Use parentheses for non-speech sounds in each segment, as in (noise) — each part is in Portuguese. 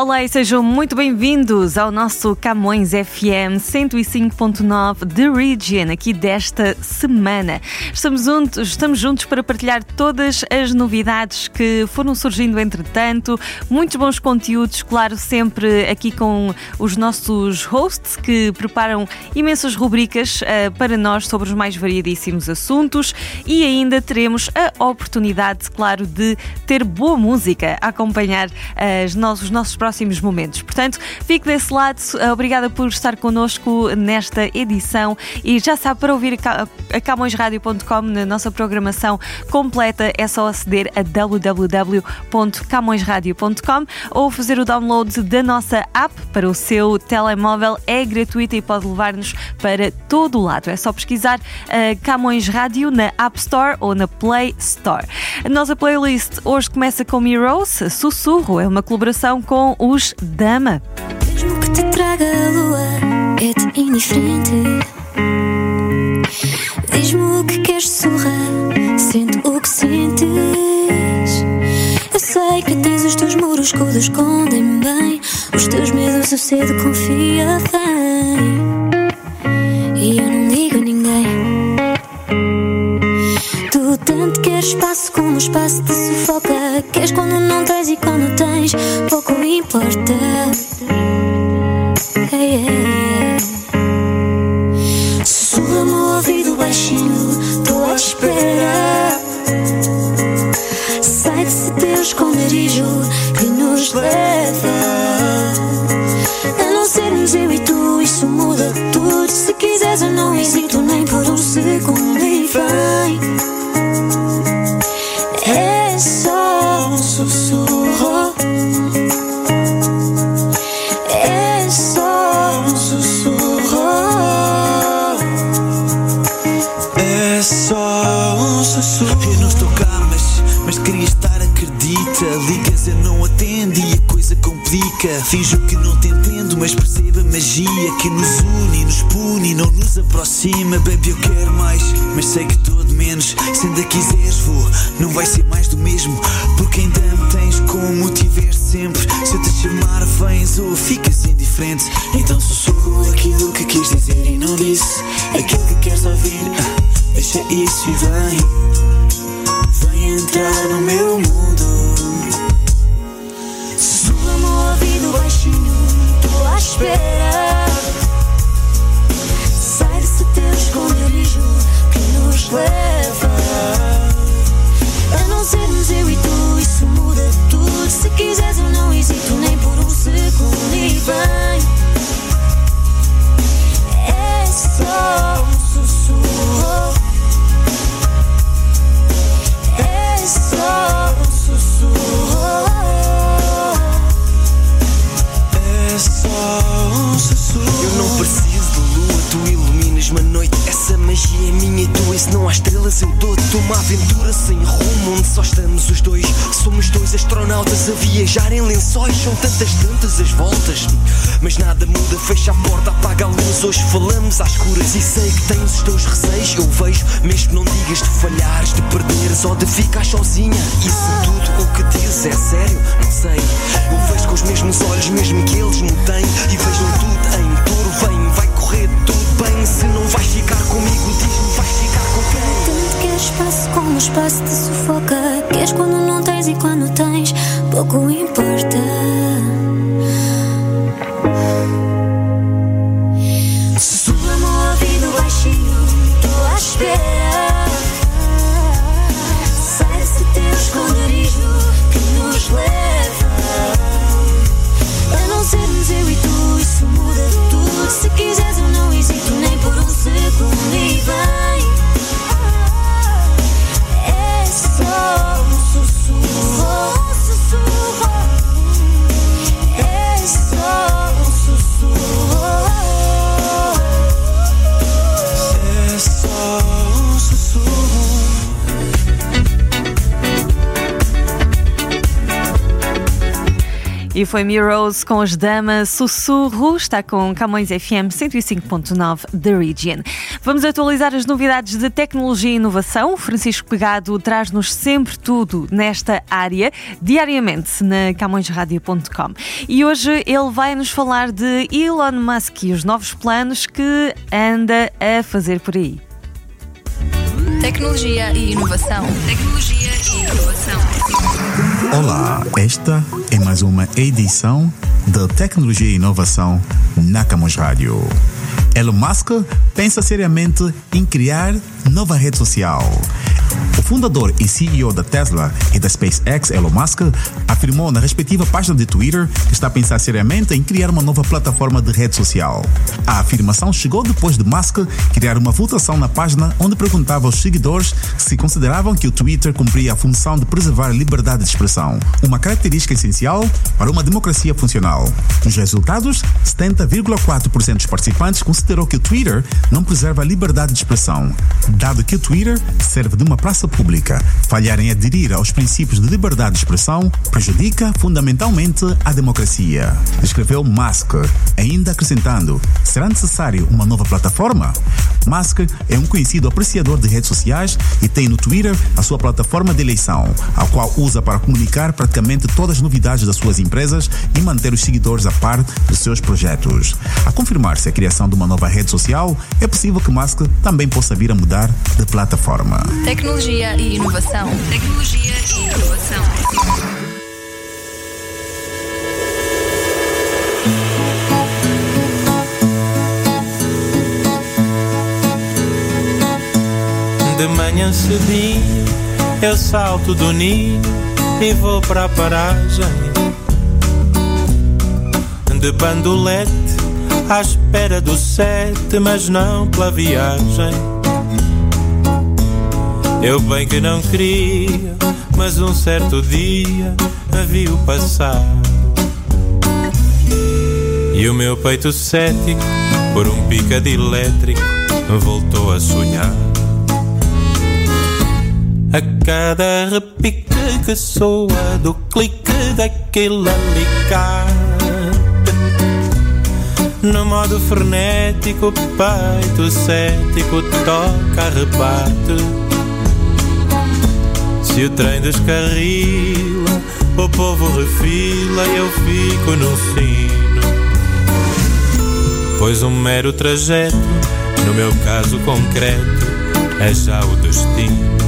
Olá e sejam muito bem-vindos ao nosso Camões FM 105.9 The Region, aqui desta semana. Estamos juntos, estamos juntos para partilhar todas as novidades que foram surgindo entretanto, muitos bons conteúdos, claro, sempre aqui com os nossos hosts que preparam imensas rubricas uh, para nós sobre os mais variadíssimos assuntos e ainda teremos a oportunidade, claro, de ter boa música a acompanhar uh, os nossos próximos momentos. Portanto, fique desse lado. Obrigada por estar connosco nesta edição e já sabe, para ouvir a na nossa programação completa é só aceder a www.camõesradio.com ou fazer o download da nossa app para o seu telemóvel. É gratuita e pode levar-nos para todo o lado. É só pesquisar uh, Camões Rádio na App Store ou na Play Store. A nossa playlist hoje começa com Heroes, Sussurro, é uma colaboração com os Dama. Mesmo que te traga a lua, é-te indiferente. Diz-me o que queres surra, sente o que sentes. Eu sei que tens os teus muros que escondem bem. Os teus medos eu cedo confia bem. E eu não digo a ninguém. Tanto queres espaço como o espaço te sufoca. Queres quando não tens e quando tens, pouco importa. Hey, hey, hey. Sussurra-me ouvido baixinho, tô à espera. Sai desse teu esconderijo que nos leva a não sermos eu e tu. Isso muda tudo. Se quiseres, eu não hesito nem por um segundo. Finjo que não te entendo, mas percebo a magia que nos une, nos pune, não nos aproxima. Baby, eu quero mais, mas sei que de menos. Se ainda quiseres, vou, não vai ser mais do mesmo. Porque ainda me tens como tiveste sempre. Se eu te chamar, vens ou ficas indiferente. Então sussurro aquilo que quis dizer e não disse. Aquilo que queres ouvir. Ah, Deixa isso e vem Vem entrar no meu mundo Ouvido baixinho, tô à espera. Sai desse teu esconderijo que nos leva a não sermos eu e tu. Isso muda tudo. Se quiseres, eu não hesito nem por um segundo. E vem, é só um sussurro. É só um sussurro. Eu não preciso de lua, tu iluminas-me a noite. Essa magia é minha e tua, e se não há estrelas. Eu dou-te Uma aventura sem rumo, onde só estamos os dois. Somos dois astronautas a viajar em lençóis. São tantas, tantas as voltas. Mas nada muda, fecha a porta, apaga a luz. Hoje falamos às escuras e sei que tens os teus receios. Eu vejo, mesmo não digas de falhares, de perderes ou de ficar sozinha. E se tudo o que dizes é sério, não sei. Eu vejo com os mesmos olhos, mesmo que eles me têm E vejam tudo em touro, vem, vai correr tudo bem Se não vais ficar comigo, diz-me, vais ficar com quem? Tanto queres espaço como o espaço te sufoca. Queres quando não tens e quando tens, pouco importa. Sussurra-me ao ouvido baixinho, tô à espera. Foi Mirrors com as damas Sussurro, está com Camões FM 105.9 The Region. Vamos atualizar as novidades de tecnologia e inovação. Francisco Pegado traz-nos sempre tudo nesta área, diariamente na camõesradio.com. E hoje ele vai nos falar de Elon Musk e os novos planos que anda a fazer por aí. Tecnologia e inovação. Tecnologia e inovação. Olá, esta é mais uma edição da Tecnologia e Inovação na Camus Rádio. Elon Musk pensa seriamente em criar nova rede social. O fundador e CEO da Tesla e da SpaceX, Elon Musk, afirmou na respectiva página de Twitter que está a pensar seriamente em criar uma nova plataforma de rede social. A afirmação chegou depois de Musk criar uma votação na página onde perguntava aos seguidores se consideravam que o Twitter cumpria a função de preservar a liberdade de expressão, uma característica essencial para uma democracia funcional. Nos resultados, 70,4% dos participantes considerou que o Twitter não preserva a liberdade de expressão, dado que o Twitter serve de uma praça pública. Falhar em aderir aos princípios de liberdade de expressão prejudica fundamentalmente a democracia. Escreveu Musk, ainda acrescentando: será necessário uma nova plataforma? Musk é um conhecido apreciador de redes sociais e tem no Twitter a sua plataforma de eleição, a qual usa para comunicar praticamente todas as novidades das suas empresas e manter os seguidores a par dos seus projetos. A confirmar-se a criação de uma nova rede social, é possível que Musk também possa vir a mudar de plataforma. Tecnologia e inovação. Tecnologia e inovação. De manhã cedinho eu salto do ninho e vou para a paragem de bandolete à espera do sete, mas não pela viagem. Eu bem que não queria, mas um certo dia a viu passar. E o meu peito cético, por um picado elétrico, voltou a sonhar. A cada repique que soa do clique daquele alicate no modo frenético, peito cético toca, rebate. Se o trem descarrila, o povo refila e eu fico no sino. Pois um mero trajeto, no meu caso concreto, é já o destino.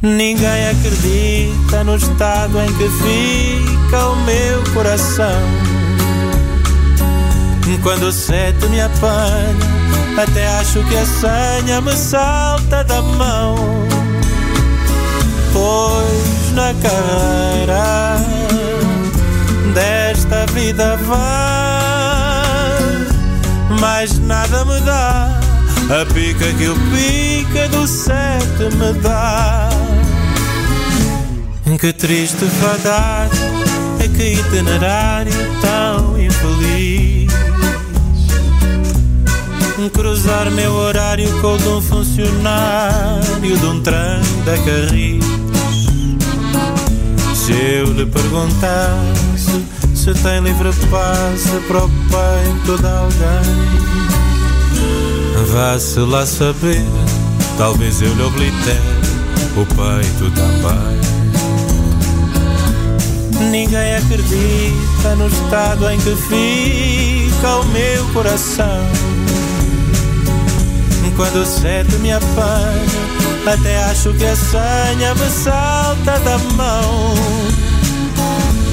Ninguém acredita no estado em que fica o meu coração. Quando o sete me apanha, até acho que a senha me salta da mão. Pois na carreira desta vida vai, mais nada me dá. A pica que o pica do sete me dá. Que triste fadar, é que itinerário cruzar meu horário com o de um funcionário de um trem da Carris. Se eu lhe perguntasse se tem livre passe para o peito de alguém, vá-se lá saber, talvez eu lhe oblitere o peito também. Ninguém acredita no estado em que fica o meu coração quando o sete me apanha, até acho que a senha me salta da mão.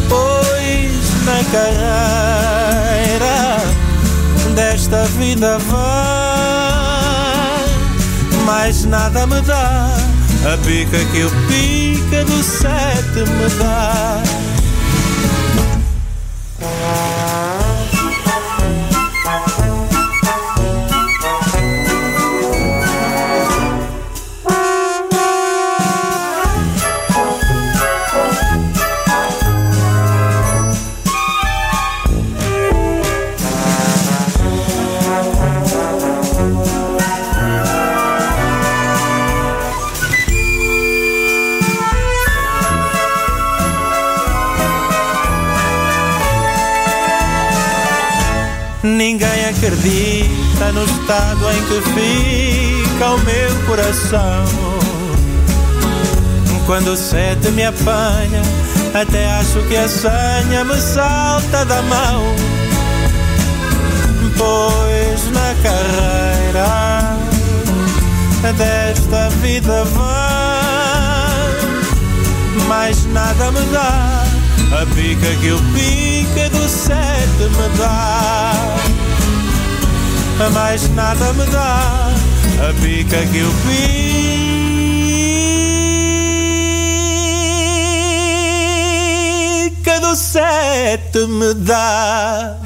Pois na carreira desta vida vai, mais nada me dá. A pica que o pica do sete me dá. Acredita no estado em que fica o meu coração. Quando o sete me apanha, até acho que a senha me salta da mão. Pois na carreira desta vida vai, mais nada me dá a pica que o pica do sete me dá. Mais nada me dá a pica que o pica do sete me dá.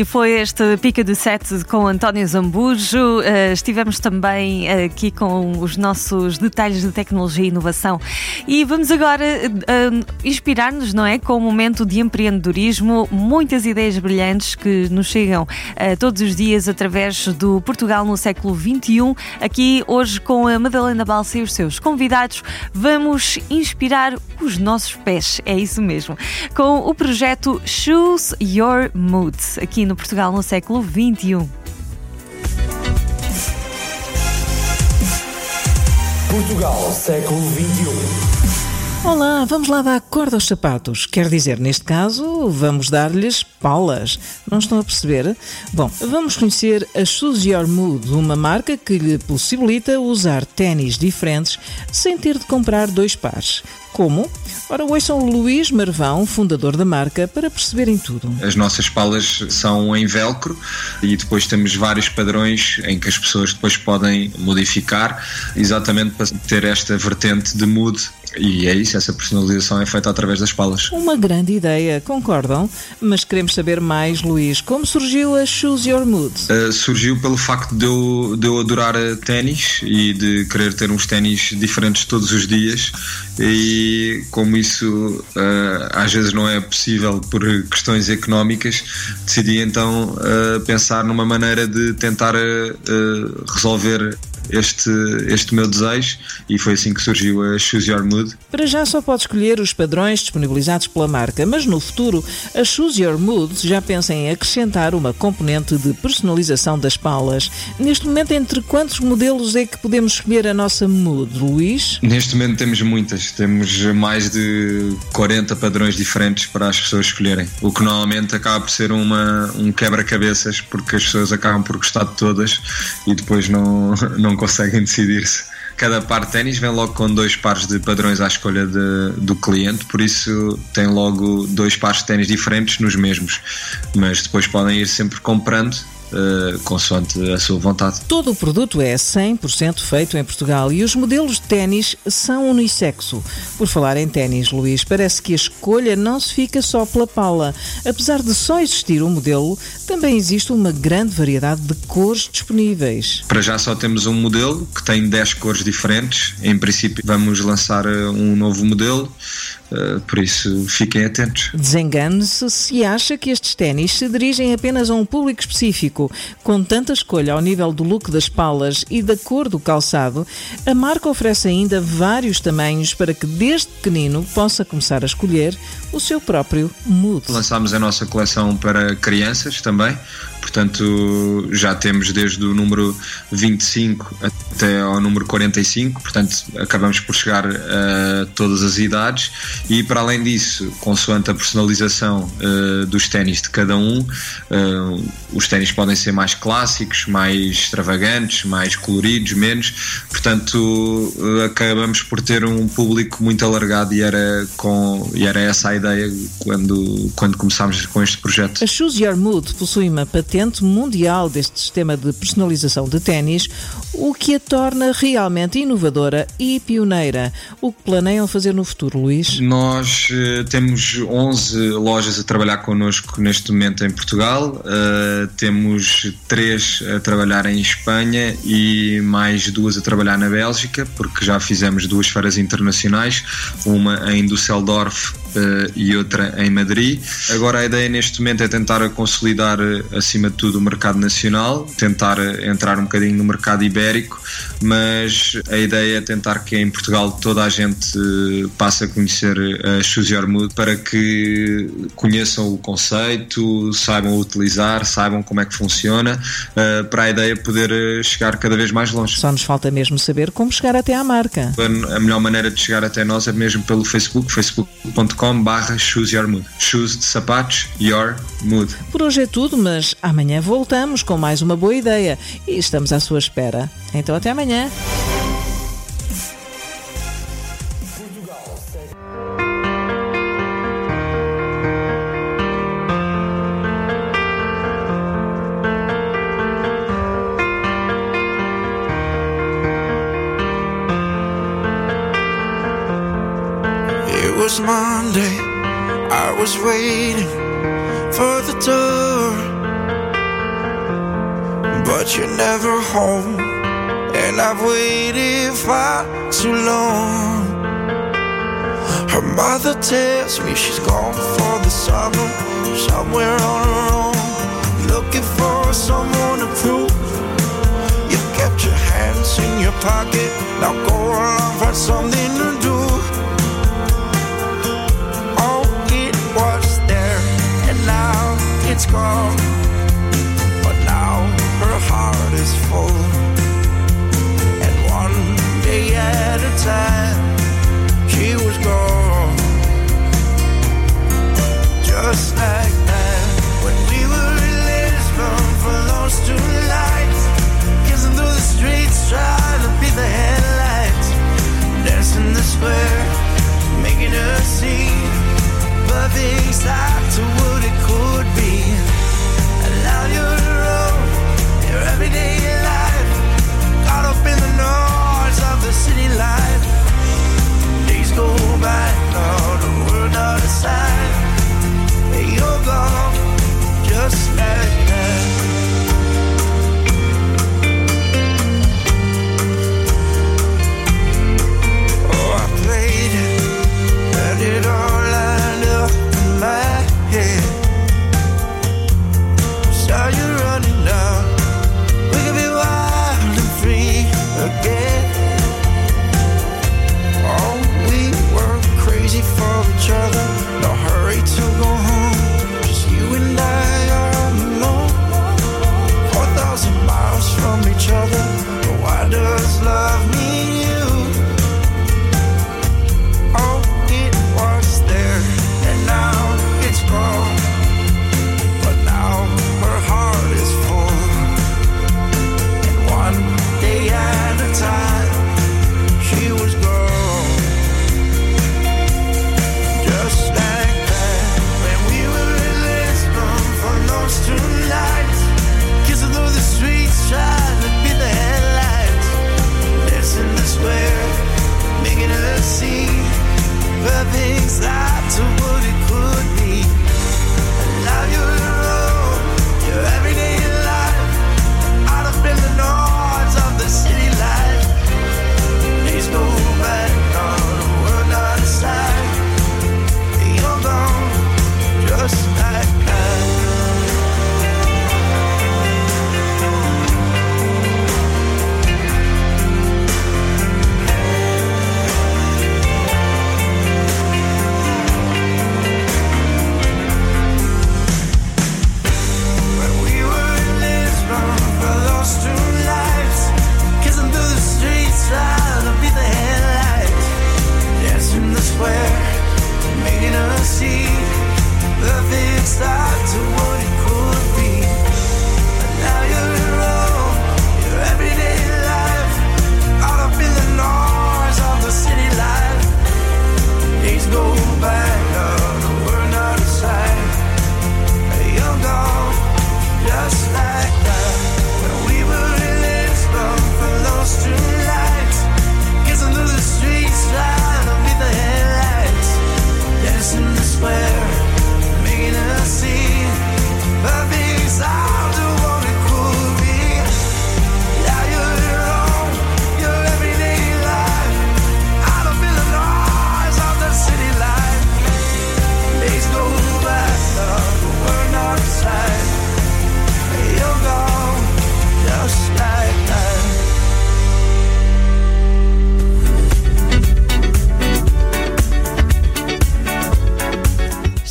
E foi este Pica do Sete com António Zambujo. Uh, estivemos também aqui com os nossos detalhes de tecnologia e inovação. E vamos agora uh, inspirar-nos, não é? Com o momento de empreendedorismo, muitas ideias brilhantes que nos chegam uh, todos os dias através do Portugal no século XXI. Aqui hoje com a Madalena Balsa e os seus convidados, vamos inspirar os nossos pés. É isso mesmo. Com o projeto Choose Your Mood. Aqui no Portugal no século XXI. Portugal, século XXI. Olá, vamos lá dar corda aos sapatos. Quer dizer, neste caso, vamos dar-lhes palas. Não estão a perceber? Bom, vamos conhecer a Choose Your Mood, uma marca que lhe possibilita usar ténis diferentes sem ter de comprar dois pares. Como? Ora, ouçam o Luís Marvão, fundador da marca, para perceberem tudo. As nossas palas são em velcro e depois temos vários padrões em que as pessoas depois podem modificar, exatamente para ter esta vertente de mood e é isso, essa personalização é feita através das palas. Uma grande ideia, concordam? Mas queremos saber mais, Luís. Como surgiu a Choose Your Mood? Uh, surgiu pelo facto de eu, de eu adorar ténis e de querer ter uns ténis diferentes todos os dias. E como isso uh, às vezes não é possível por questões económicas, decidi então uh, pensar numa maneira de tentar resolver este, este meu desejo e foi assim que surgiu a Choose Your Mood. Para já só pode escolher os padrões disponibilizados pela marca, mas no futuro a Choose Your Mood já pensa em acrescentar uma componente de personalização das palas. Neste momento, entre quantos modelos é que podemos escolher a nossa mood, Luís? Neste momento temos muitas, temos mais de 40 padrões diferentes para as pessoas escolherem, o que normalmente acaba por ser uma, um quebra-cabeças porque as pessoas acabam por gostar de todas e depois não, (laughs) não conseguem decidir-se. Cada par de ténis vem logo com dois pares de padrões à escolha de, do cliente, por isso tem logo dois pares de ténis diferentes nos mesmos, mas depois podem ir sempre comprando uh, consoante a sua vontade. Todo o produto é 100% feito em Portugal e os modelos de ténis são unissexo. Por falar em ténis, Luís, parece que a escolha não se fica só pela pala. Apesar de só existir um modelo, também existe uma grande variedade de cores disponíveis. Para já só temos um modelo que tem 10 cores diferentes. Em princípio, vamos lançar eh, um novo modelo. Uh, por isso, fiquem atentos. Desengane-se se acha que estes ténis se dirigem apenas a um público específico com tanta escolha ao nível do look das palas e da cor do calçado, a marca oferece ainda vários tamanhos para que desde pequenino possa começar a escolher o seu próprio mood. Lançámos a nossa coleção para crianças também, portanto já temos desde o número 25 até ao número 45, portanto acabamos por chegar a todas as idades. E para além disso, consoante a personalização uh, dos ténis de cada um, uh, os ténis podem ser mais clássicos, mais extravagantes, mais coloridos, menos, portanto uh, acabamos por ter um público muito alargado e era, com, e era essa a ideia quando, quando começámos com este projeto. A Choose Your Mood possui uma patente mundial deste sistema de personalização de ténis, o que a torna realmente inovadora e pioneira. O que planeiam fazer no futuro, Luís? Nós uh, temos 11 lojas a trabalhar connosco neste momento em Portugal, uh, temos três a trabalhar em Espanha e mais duas a trabalhar na Bélgica, porque já fizemos duas feiras internacionais, uma em Düsseldorf uh, e outra em Madrid. Agora a ideia neste momento é tentar consolidar acima de tudo o mercado nacional, tentar entrar um bocadinho no mercado ibérico, mas a ideia é tentar que em Portugal toda a gente passe a conhecer a Your Mood para que conheçam o conceito, saibam utilizar, saibam como é que funciona, uh, para a ideia poder chegar cada vez mais longe. Só nos falta mesmo saber como chegar até à marca. A melhor maneira de chegar até nós é mesmo pelo Facebook, facebook.com barra Choose Your Mood. Shoes de sapatos, Your Mood. Por hoje é tudo, mas amanhã voltamos com mais uma boa ideia e estamos à sua espera. Então até amanhã. Never home, and I've waited far too long. Her mother tells me she's gone for the summer, somewhere on her own, looking for someone to prove. You kept your hands in your pocket, now go along, find something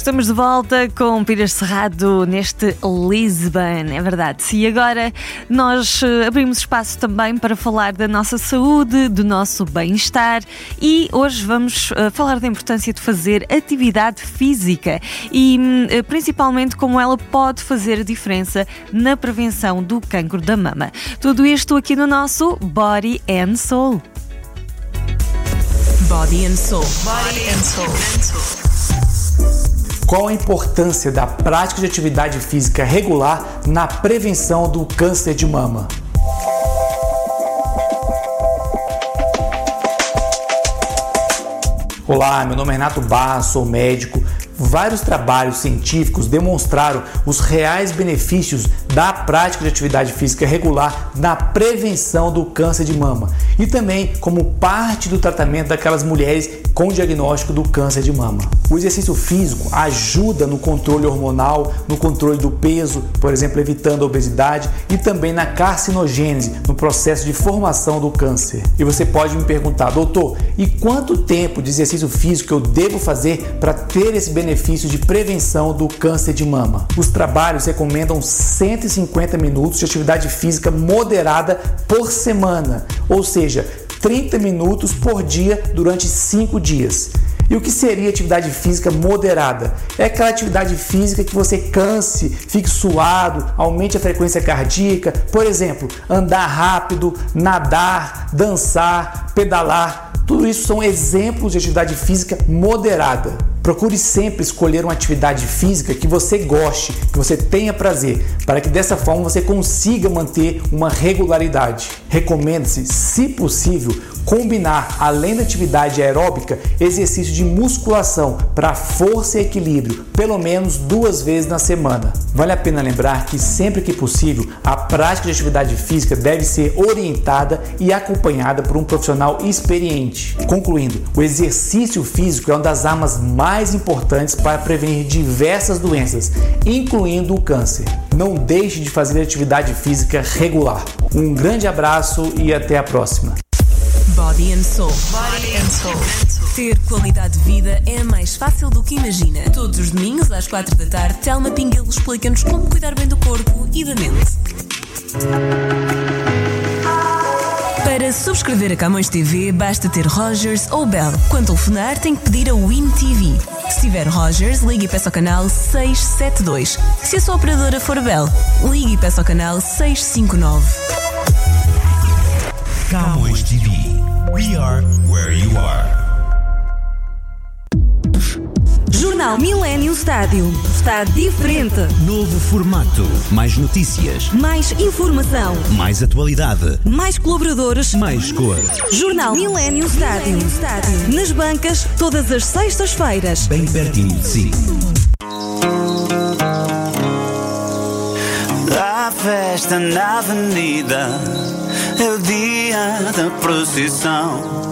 estamos de volta com Pires Cerrado neste Lisbon, é verdade. E agora nós eh, abrimos espaço também para falar da nossa saúde, do nosso bem-estar e hoje vamos uh, falar da importância de fazer atividade física e uh, principalmente como ela pode fazer a diferença na prevenção do cancro da mama. Tudo isto aqui no nosso Body and Soul. Body and Soul. Body and Soul. Qual a importância da prática de atividade física regular na prevenção do câncer de mama? Olá, meu nome é Renato Barra, sou médico. Vários trabalhos científicos demonstraram os reais benefícios da prática de atividade física regular na prevenção do câncer de mama e também como parte do tratamento daquelas mulheres com diagnóstico do câncer de mama. O exercício físico ajuda no controle hormonal, no controle do peso, por exemplo, evitando a obesidade e também na carcinogênese, no processo de formação do câncer. E você pode me perguntar, doutor, e quanto tempo de exercício físico eu devo fazer para ter esse benefício de prevenção do câncer de mama? Os trabalhos recomendam 150 minutos de atividade física moderada por semana, ou seja, 30 minutos por dia durante 5 dias. E o que seria atividade física moderada? É aquela atividade física que você canse, fique suado, aumente a frequência cardíaca, por exemplo, andar rápido, nadar, dançar, pedalar. Tudo isso são exemplos de atividade física moderada. Procure sempre escolher uma atividade física que você goste, que você tenha prazer, para que dessa forma você consiga manter uma regularidade. Recomenda-se, se possível, combinar, além da atividade aeróbica, exercício de musculação para força e equilíbrio, pelo menos duas vezes na semana. Vale a pena lembrar que sempre que possível, a prática de atividade física deve ser orientada e acompanhada por um profissional experiente. Concluindo, o exercício físico é uma das armas mais importantes para prevenir diversas doenças, incluindo o câncer. Não deixe de fazer atividade física regular. Um grande abraço e até a próxima. Body and Soul. Body and Soul. Ter qualidade de vida é mais fácil do que imagina. Todos os domingos às quatro da tarde, Telma Pinguelo explica-nos como cuidar bem do corpo e da mente. Para subscrever a Camões TV, basta ter Rogers ou Bell. Quando telefonar, tem que pedir a Win TV. Se tiver Rogers, ligue e peça ao canal 672. Se a sua operadora for Bell, ligue e peça ao canal 659. Camões TV. We are where you are. Jornal Millennium Stádio. Está diferente. Novo formato. Mais notícias. Mais informação. Mais atualidade. Mais colaboradores. Mais cor. Jornal Millennium Stádio. Nas bancas, todas as sextas-feiras. Bem pertinho de si. A festa na avenida é o dia da procissão.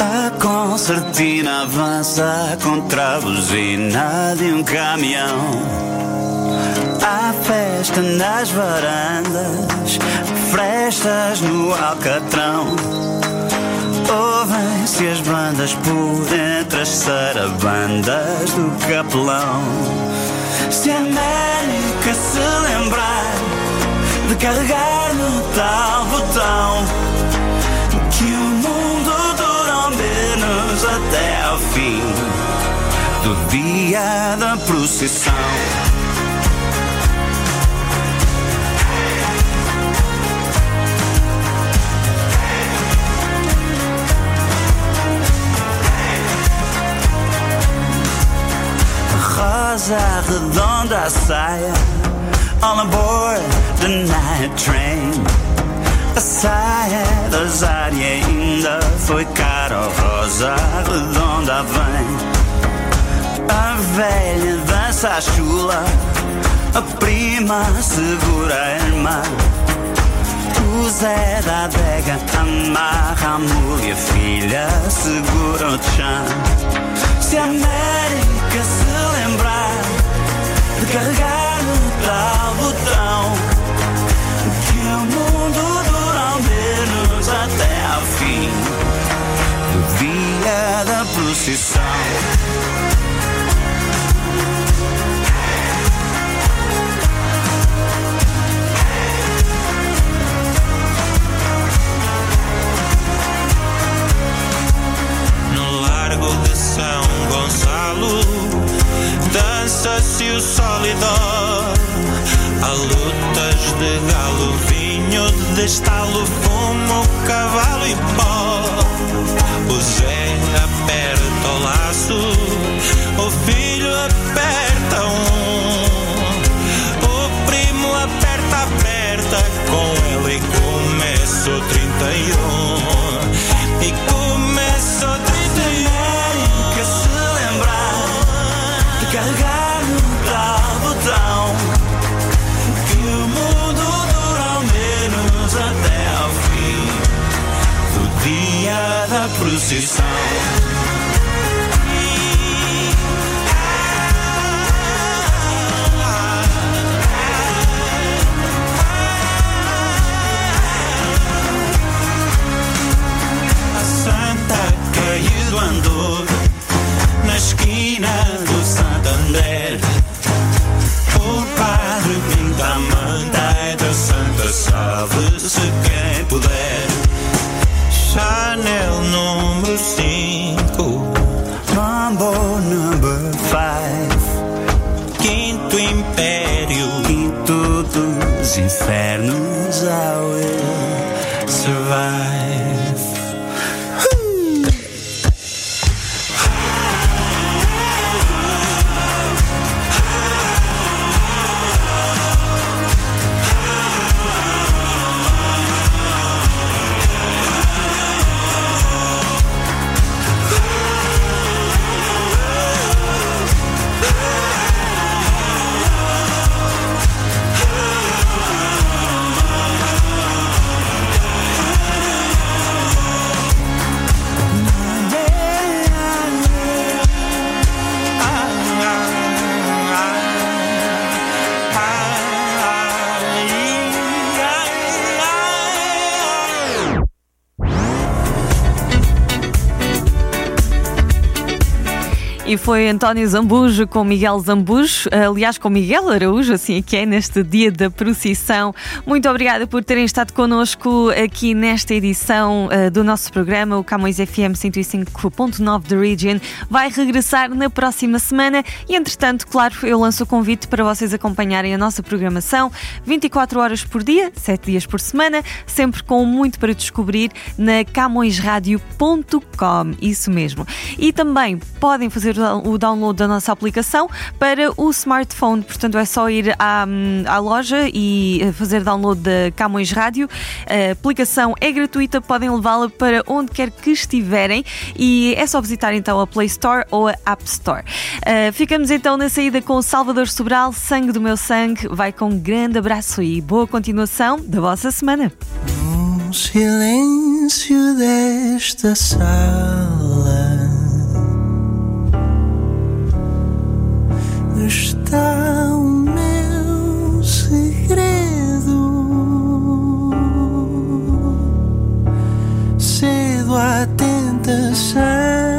A concertina avança contra a buzina de um caminhão. Há festa nas varandas, frestas no alcatrão. Ouvem-se as bandas por entre as sarabandas do capelão. Se a América se lembrar de carregar no tal botão, fim do dia da procissão. Rosa redonda saia All aboard the night train A saia da Zari ainda foi cara Rosa redonda vem A velha dança a chula A prima segura a irmã o Zé da adega amarra a mulher, filha segura o chão. Se a América se lembrar de carregar no tal botão, até ao fim do dia da procissão. No largo de São Gonçalo dança-se o solidor a lutas de galo de estalo, fumo, cavalo e pó. O Zé aperta o laço O filho aperta um procissão. A santa caiu do andor Na esquina do Santander O padre pinta a manta É da santa salve se quem infernos, I will survive. E foi António Zambujo com Miguel Zambujo, aliás, com Miguel Araújo, assim é que é, neste dia da procissão. Muito obrigada por terem estado connosco aqui nesta edição uh, do nosso programa, o Camões FM 105.9 da Region. Vai regressar na próxima semana e, entretanto, claro, eu lanço o convite para vocês acompanharem a nossa programação 24 horas por dia, 7 dias por semana, sempre com muito para descobrir na camõesradio.com. Isso mesmo. E também podem fazer o download da nossa aplicação para o smartphone. Portanto, é só ir à, à loja e eh, fazer download da Camões Rádio. A aplicação é gratuita, podem levá-la para onde quer que estiverem e é só visitar então a Play Store ou a App Store. Uh, ficamos então na saída com Salvador Sobral, Sangue do Meu Sangue. Vai com um grande abraço e boa continuação da vossa semana. No silêncio desta sala está o meu segredo. Cedo à tentação